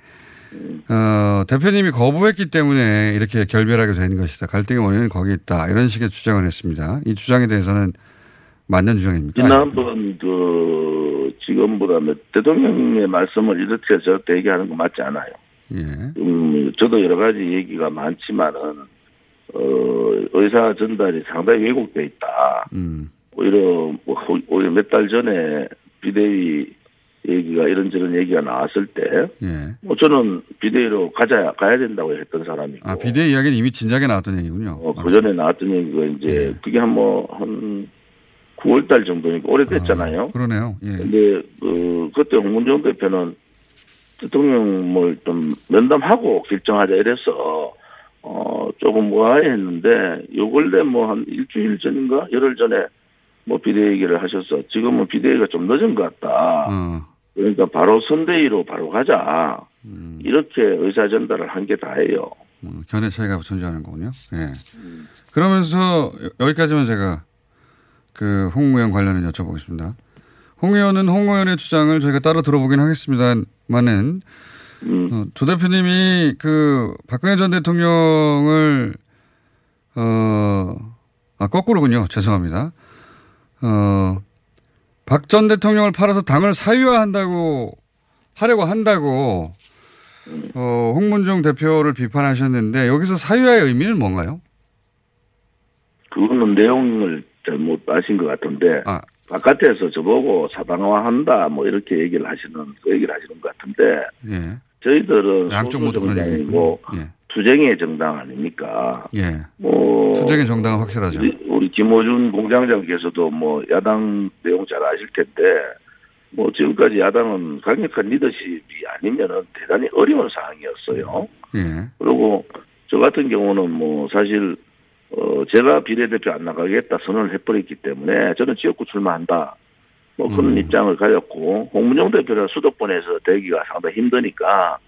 어, 대표님이 거부했기 때문에 이렇게 결별하게 된 것이다. 갈등의 원인은 거기 있다. 이런 식의 주장을 했습니다. 이 주장에 대해서는 맞는 주장입니까? 지난번 그 지금보다 대통령의 말씀을 이렇게 저렇게 얘기하는 거 맞지 않아요. 예. 음, 저도 여러 가지 얘기가 많지만은 어, 의사 전달이 상당히 왜곡돼 있다. 음. 오히려 뭐 오히려 몇 달 전에 비대위 얘기가 이런저런 얘기가 나왔을 때, 예. 뭐 저는 비대위로 가자 가야 된다고 했던 사람이고, 아, 비대위 이야기는 이미 진작에 나왔던 얘기군요. 어, 그 전에 나왔던 얘기가 이제 그게 한 뭐한 9월 달 정도니까 오래됐잖아요. 그러네요. 예. 근데 그 그때 홍문종 대표는 대통령을 좀 면담하고 결정하자 이래서 어 조금 무화했는데 요 근래 뭐 한 일주일 전인가 열흘 전에 뭐 비대 얘기를 하셔서 지금은 비대위가 좀 늦은 것 같다. 어. 그러니까 바로 선대위로 바로 가자. 음. 이렇게 의사 전달을 한 게 다예요. 견해 차이가 존재하는 거군요. 예. 그러면서 여- 여기까지만 제가 그 홍 의원 관련해 여쭤보겠습니다. 홍 의원은 홍 의원의 주장을 저희가 따로 들어보긴 하겠습니다만은 어, 조 대표님이 그 박근혜 전 대통령을 어, 아 거꾸로군요. 죄송합니다. 어, 박 전 대통령을 팔아서 당을 사유화한다고 하려고 한다고 어, 홍문종 대표를 비판하셨는데 여기서 사유화의 의미는 뭔가요? 그거는 내용을 잘못 아신 것 같은데 아. 바깥에서 저보고 사당화한다 뭐 이렇게 얘기를 하시는 그 얘기를 하시는 것 같은데 예. 저희들은 양쪽 모두 그런 소수정당이고 예. 투쟁의 정당 아닙니까? 예. 뭐 투쟁의 정당은 확실하죠. 우리, 우리 김호준 공장장께서도 뭐 야당 내용 잘 아실 텐데 뭐 지금까지 야당은 강력한 리더십이 아니면은 대단히 어려운 상황이었어요. 예. 그리고 저 같은 경우는 뭐 사실 어 제가 비례대표 안 나가겠다 선언을 해버렸기 때문에 저는 지역구 출마한다. 뭐 그런 음. 입장을 가졌고 홍문영 대표는 수도권에서 되기가 상당히 힘드니까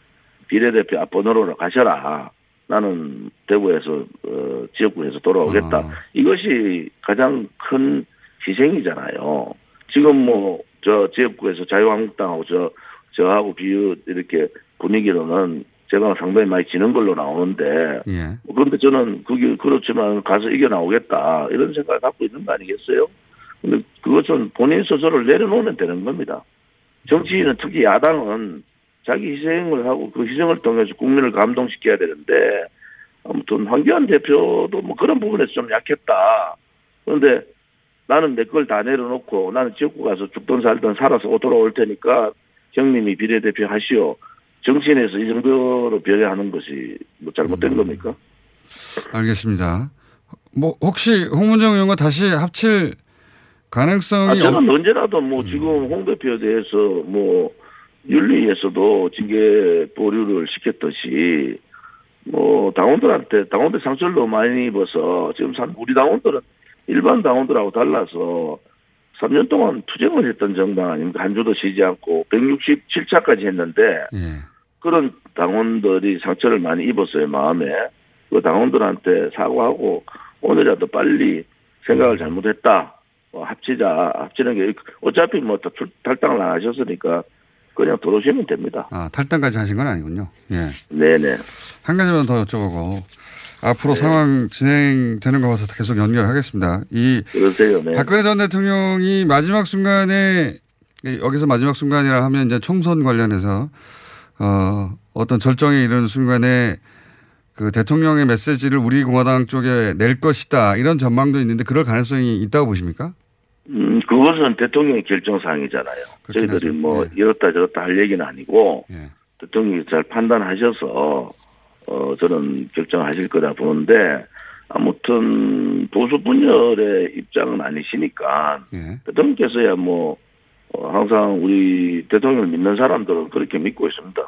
비례대표 앞번호로 가셔라. 나는 대구에서 어, 지역구에서 돌아오겠다. 아. 이것이 가장 큰 희생이잖아요. 지금 뭐 저 지역구에서 자유한국당하고 저 저하고 비유 이렇게 분위기로는 제가 상당히 많이 지는 걸로 나오는데 예. 뭐 그런데 저는 그게 그렇지만 가서 이겨 나오겠다 이런 생각을 갖고 있는 거 아니겠어요? 근데 그것은 본인 스스로를 내려놓으면 되는 겁니다. 정치인은 특히 야당은 자기 희생을 하고 그 희생을 통해서 국민을 감동시켜야 되는데 아무튼 황교안 대표도 뭐 그런 부분에서 좀 약했다. 그런데 나는 내 걸 다 내려놓고 나는 지역구 가서 죽든 살든 살아서 돌아올 테니까 형님이 비례대표 하시오. 정치인에서 이 정도로 배려하는 것이 뭐 잘못된 겁니까? 알겠습니다. 뭐 혹시 홍문정 의원과 다시 합칠 가능성이 아, 저는 없- 언제라도 뭐 지금 홍 대표에 대해서 뭐 윤리에서도 징계 보류를 시켰듯이 뭐 당원들한테 당원들 상처를 너무 많이 입어서 지금 산 우리 당원들은 일반 당원들하고 달라서 3년 동안 투쟁을 했던 정당 아닙니까? 한 주도 쉬지 않고 167차까지 했는데 예. 그런 당원들이 상처를 많이 입었어요 마음에 그 당원들한테 사과하고 오늘이라도 빨리 생각을 잘못했다 뭐 합치자 합치는 게 어차피 뭐 탈당을 안 하셨으니까 그냥 들어오시면 됩니다. 아, 탈당까지 하신 건 아니군요. 예. 네네. 한 가지만 더 여쭤보고 네. 앞으로 상황 진행되는 거 봐서 계속 연결하겠습니다. 이 그러세요. 네. 박근혜 전 대통령이 마지막 순간에 여기서 마지막 순간이라 하면 이제 총선 관련해서 어, 어떤 절정에 이르는 순간에 그 대통령의 메시지를 우리 공화당 쪽에 낼 것이다 이런 전망도 있는데 그럴 가능성이 있다고 보십니까? 그것은 대통령의 결정사항이잖아요. 저희들이 뭐 이렇다 저렇다 할 얘기는 아니고 대통령이 잘 판단하셔서 어 저는 결정하실 거다 보는데 아무튼 보수 분열의 입장은 아니시니까 대통령께서야 뭐 어, 항상 우리 대통령을 믿는 사람들은 그렇게 믿고 있습니다.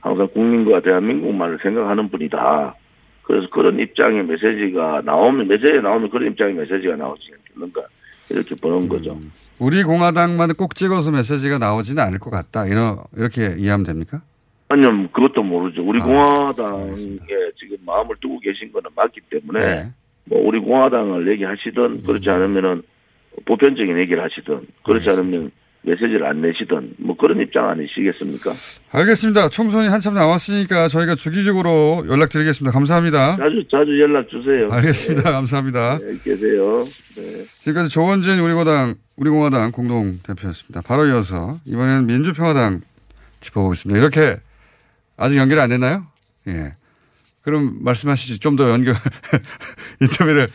항상 국민과 대한민국만을 생각하는 분이다. 그래서 그런 입장의 메시지가 나오면 메시지가 나오면 그런 입장의 메시지가 나오지 않겠는가 이렇게 보는 거죠. 우리 공화당만 꼭 찍어서 메시지가 나오지는 않을 것 같다. 이런 이렇게 이해하면 됩니까? 아니요, 그것도 모르죠. 우리 공화당에 지금 마음을 두고 계신 거는 맞기 때문에 네. 뭐 우리 공화당을 얘기하시든 그렇지 않으면은 보편적인 얘기를 하시든 그렇지 않으면 메시지를 안 내시든 뭐 그런 입장 아니시겠습니까? 알겠습니다. 총선이 한참 남았으니까 저희가 주기적으로 연락드리겠습니다. 감사합니다. 자주 자주 연락 주세요. 알겠습니다. 감사합니다. 네, 계세요. 네. 지금까지 조원진 우리공화당 우리공화당 공동 대표였습니다. 바로 이어서 이번에는 민주평화당 짚어보겠습니다. 이렇게 아직 연결이 안 됐나요? 예. 그럼 말씀하시지 좀 더 연결 인터뷰를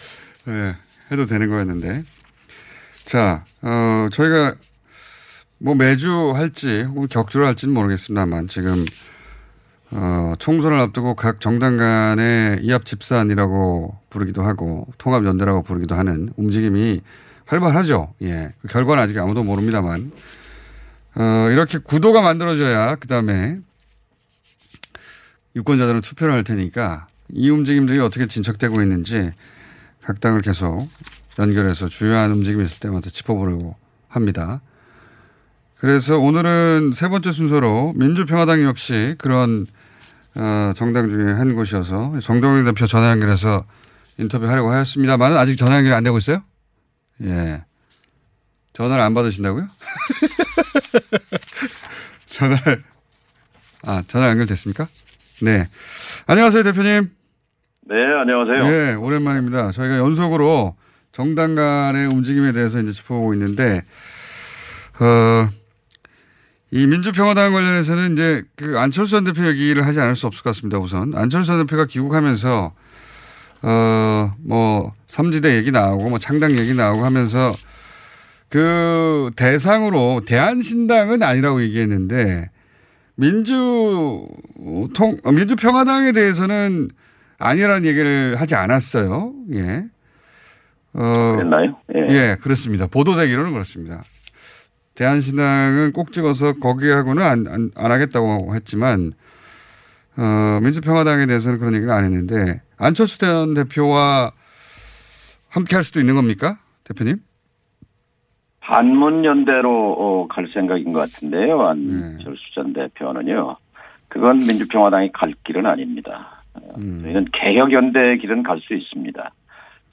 예, 해도 되는 거였는데 자 어, 저희가 뭐 매주 할지 혹은 격주로 할지는 모르겠습니다만 지금 어, 총선을 앞두고 각 정당 간의 이합 집산이라고 부르기도 하고 통합 연대라고 부르기도 하는 움직임이 활발하죠. 예. 그 결과는 아직 아무도 모릅니다만 어, 이렇게 구도가 만들어져야 그 다음에 유권자들은 투표를 할 테니까 이 움직임들이 어떻게 진척되고 있는지 각 당을 계속 연결해서 주요한 움직임이 있을 때마다 짚어보려고 합니다. 그래서 오늘은 세 번째 순서로 민주평화당 역시 그런 어, 정당 중에 한 곳이어서 정동영 대표 전화 연결해서 인터뷰하려고 하였습니다만 아직 전화 연결이 안 되고 있어요? 예. 전화를 안 받으신다고요? 전화를, 아, 전화 연결됐습니까? 네. 안녕하세요, 대표님. 네, 안녕하세요. 네, 오랜만입니다. 저희가 연속으로 정당 간의 움직임에 대해서 이제 짚어보고 있는데, 어, 이 민주평화당 관련해서는 이제 그 안철수 전 대표 얘기를 하지 않을 수 없을 것 같습니다, 우선. 안철수 전 대표가 귀국하면서, 어, 뭐, 삼지대 얘기 나오고, 뭐, 창당 얘기 나오고 하면서 그 대상으로 대한신당은 아니라고 얘기했는데, 민주, 통, 어, 민주평화당에 대해서는 아니라는 얘기를 하지 않았어요. 예. 어. 그랬나요? 예. 예, 그렇습니다. 보도되기로는 그렇습니다. 대한신당은 꼭 찍어서 거기하고는 안, 안, 안 하겠다고 했지만, 어, 민주평화당에 대해서는 그런 얘기를 안 했는데, 안철수 전 대표와 함께 할 수도 있는 겁니까? 대표님? 반문연대로 어, 갈 생각인 것 같은데요. 안철수 전 대표는요. 그건 민주평화당이 갈 길은 아닙니다. 어, 저희는 개혁연대의 길은 갈 수 있습니다.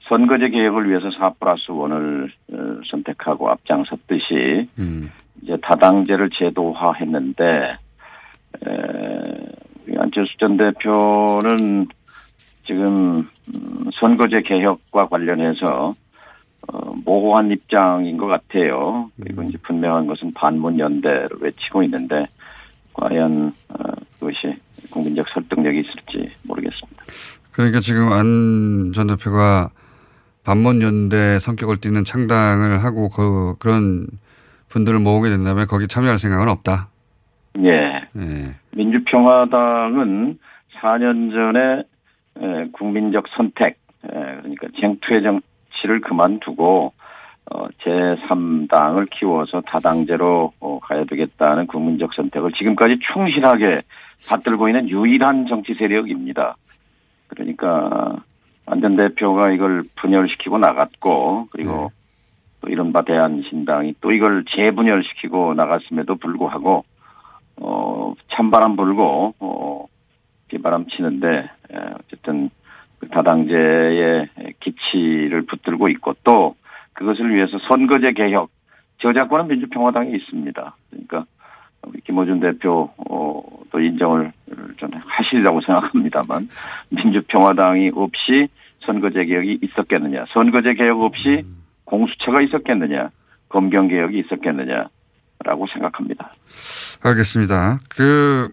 선거제 개혁을 위해서 4 플러스 1을 어, 선택하고 앞장섰듯이 이제 다당제를 제도화했는데 에, 우리 안철수 전 대표는 지금 음, 선거제 개혁과 관련해서 어, 모호한 입장인 것 같아요. 그리고 이제 분명한 것은 반문 연대를 외치고 있는데 과연 어, 그것이 국민적 설득력이 있을지 모르겠습니다. 그러니까 지금 안 전 대표가 반문 연대 성격을 띠는 창당을 하고 그, 그런 분들을 모으게 된다면 거기 참여할 생각은 없다. 예. 민주평화당은 4년 전에 에, 국민적 선택, 에, 그러니까 쟁투의 정치를 그만두고 어, 제3당을 키워서 다당제로 어, 가야 되겠다는 국민적 선택을 지금까지 충실하게 받들고 있는 유일한 정치 세력입니다. 그러니까 안 전 대표가 이걸 분열시키고 나갔고 그리고 또 이른바 대한신당이 또 이걸 재분열시키고 나갔음에도 불구하고 어 찬바람 불고 어 비바람 치는데 에, 어쨌든 그 다당제의 기치를 붙들고 있고 또 그것을 위해서 선거제 개혁 저작권은 민주평화당에 있습니다. 그러니까 우리 김호준 대표 어, 또 인정을 좀 하시리라고 생각합니다만 민주평화당이 없이 선거제 개혁이 있었겠느냐 선거제 개혁 없이 공수처가 있었겠느냐 검경 개혁이 있었겠느냐라고 생각합니다. 알겠습니다. 그,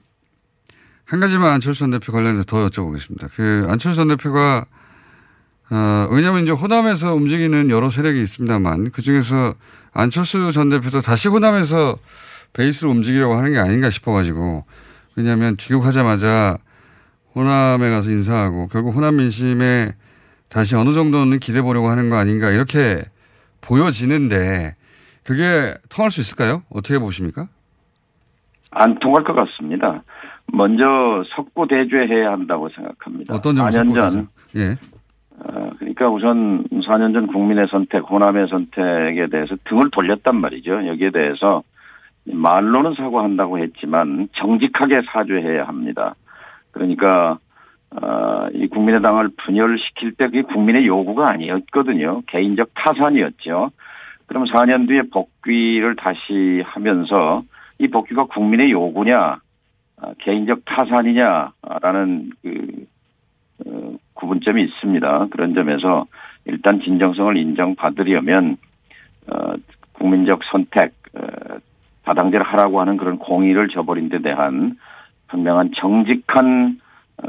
한 가지만 안철수 전 대표 관련해서 더 여쭤보겠습니다. 그, 안철수 전 대표가, 어, 왜냐하면 이제 호남에서 움직이는 여러 세력이 있습니다만 그 중에서 안철수 전 대표도 다시 호남에서 베이스로 움직이려고 하는 게 아닌가 싶어가지고 왜냐하면 귀국하자마자 호남에 가서 인사하고 결국 호남 민심에 다시 어느 정도는 기대 보려고 하는 거 아닌가 이렇게 보여지는데 그게 통할 수 있을까요? 어떻게 보십니까? 안 통할 것 같습니다. 먼저 석고 대죄해야 한다고 생각합니다. 어떤 점을 4년 전, 전 예. 어, 그러니까 우선 4년 전 국민의 선택, 호남의 선택에 대해서 등을 돌렸단 말이죠. 여기에 대해서 말로는 사과한다고 했지만 정직하게 사죄해야 합니다. 그러니까 어, 이 국민의당을 분열시킬 때 그게 국민의 요구가 아니었거든요. 개인적 타산이었죠. 그럼 4년 뒤에 복귀를 다시 하면서 이 복귀가 국민의 요구냐, 아, 개인적 타산이냐라는 그 어, 구분점이 있습니다. 그런 점에서 일단 진정성을 인정받으려면 어, 국민적 선택, 어, 다당제를 하라고 하는 그런 공의를 저버린 데 대한 분명한 정직한 어,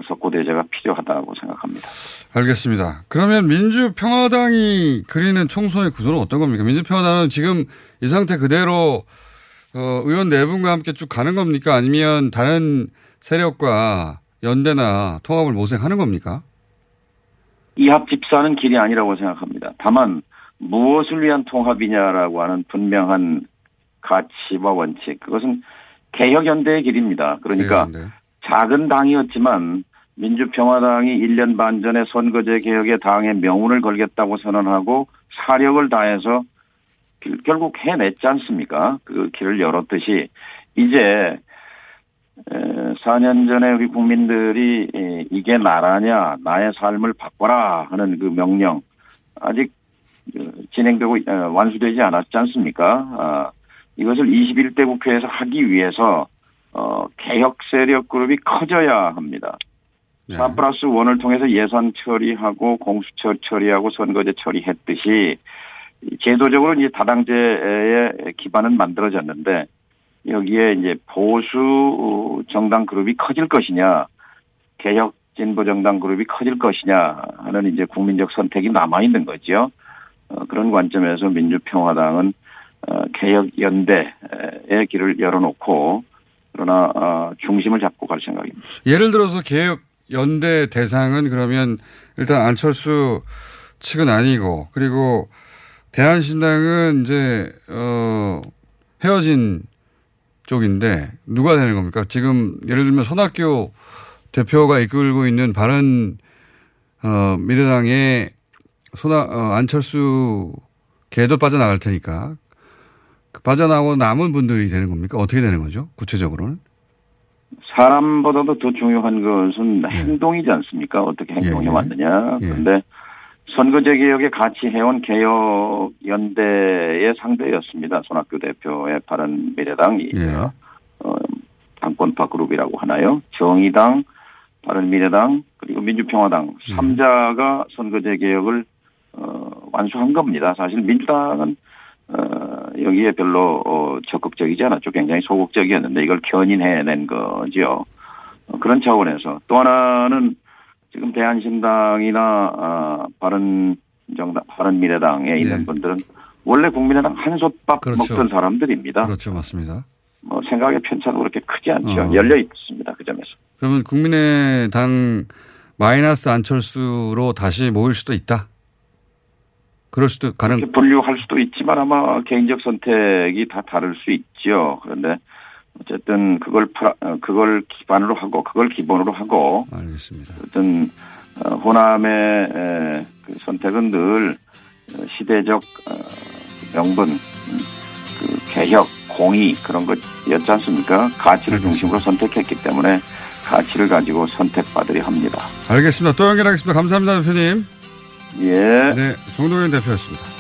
석고대제가 필요하다고 생각합니다. 알겠습니다. 그러면 민주평화당이 그리는 총선의 구조는 어떤 겁니까? 민주평화당은 지금 이 상태 그대로 어, 의원 네 분과 함께 쭉 가는 겁니까? 아니면 다른 세력과 연대나 통합을 모색하는 겁니까? 이합 집사는 길이 아니라고 생각합니다. 다만 무엇을 위한 통합이냐라고 하는 분명한 가치와 원칙 그것은 개혁연대의 길입니다. 그러니까 작은 당이었지만 민주평화당이 1년 반 전에 선거제 개혁에 당의 명운을 걸겠다고 선언하고 사력을 다해서 결국 해냈지 않습니까? 그 길을 열었듯이 이제 4년 전에 우리 국민들이 이게 나라냐 나의 삶을 바꿔라 하는 그 명령 아직 그 진행되고 어, 완수되지 않았지 않습니까? 아, 이것을 21대 국회에서 하기 위해서 어, 개혁 세력 그룹이 커져야 합니다. 네. 4 플러스 1을 통해서 예산 처리하고 공수처 처리하고 선거제 처리했듯이 제도적으로 이제 다당제의 기반은 만들어졌는데 여기에 이제 보수 정당 그룹이 커질 것이냐, 개혁 진보 정당 그룹이 커질 것이냐 하는 이제 국민적 선택이 남아 있는 거죠. 어, 그런 관점에서 민주평화당은 어, 개혁 연대의 길을 열어놓고 그러나 어, 중심을 잡고 갈 생각입니다. 예를 들어서 개혁 연대 대상은 그러면 일단 안철수 측은 아니고 그리고 대한신당은 이제 어 헤어진 쪽인데 누가 되는 겁니까? 지금 예를 들면 손학규 대표가 이끌고 있는 바른 어 미래당의 손아 어, 안철수 개도 빠져나갈 테니까 그 빠져나오고 남은 분들이 되는 겁니까? 어떻게 되는 거죠? 구체적으로는? 사람보다도 더 중요한 것은 행동이지 않습니까? 어떻게 행동해 예, 예. 왔느냐. 예. 그런데 선거제 개혁에 같이 해온 개혁 연대의 상대였습니다. 손학규 대표의 바른 미래당이 예. 어, 당권파 그룹이라고 하나요? 정의당, 바른 미래당 그리고 민주평화당 음. 삼자가 선거제 개혁을 어, 완수한 겁니다. 사실 민주당은 어, 여기에 별로 어, 적극적이지 않았죠. 굉장히 소극적이었는데 이걸 견인해낸 거죠. 어, 그런 차원에서 또 하나는 지금 대한신당이나 아, 바른 정당, 바른 미래당에 있는 분들은 원래 국민의당 한솥밥 네. 그렇죠. 먹던 사람들입니다. 그렇죠. 맞습니다. 뭐 생각의 편차도 그렇게 크지 않죠. 어. 열려 있습니다. 그 점에서. 그러면 국민의당 마이너스 안철수로 다시 모일 수도 있다. 그럴 수도 가능. 분류할 수도 있지만 아마 개인적 선택이 다 다를 수 있죠. 그런데 어쨌든 그걸 파- 어, 그걸 기반으로 하고 그걸 기본으로 하고 알겠습니다. 어떤 어, 호남의 에, 그 선택은 늘 어, 시대적 어, 명분, 음, 그 개혁, 공의 그런 것이었지 않습니까? 가치를 중심으로 선택했기 때문에 가치를 가지고 선택받으려 합니다. 알겠습니다. 또 연결하겠습니다. 감사합니다, 대표님. 예. 네, 정동현 대표였습니다.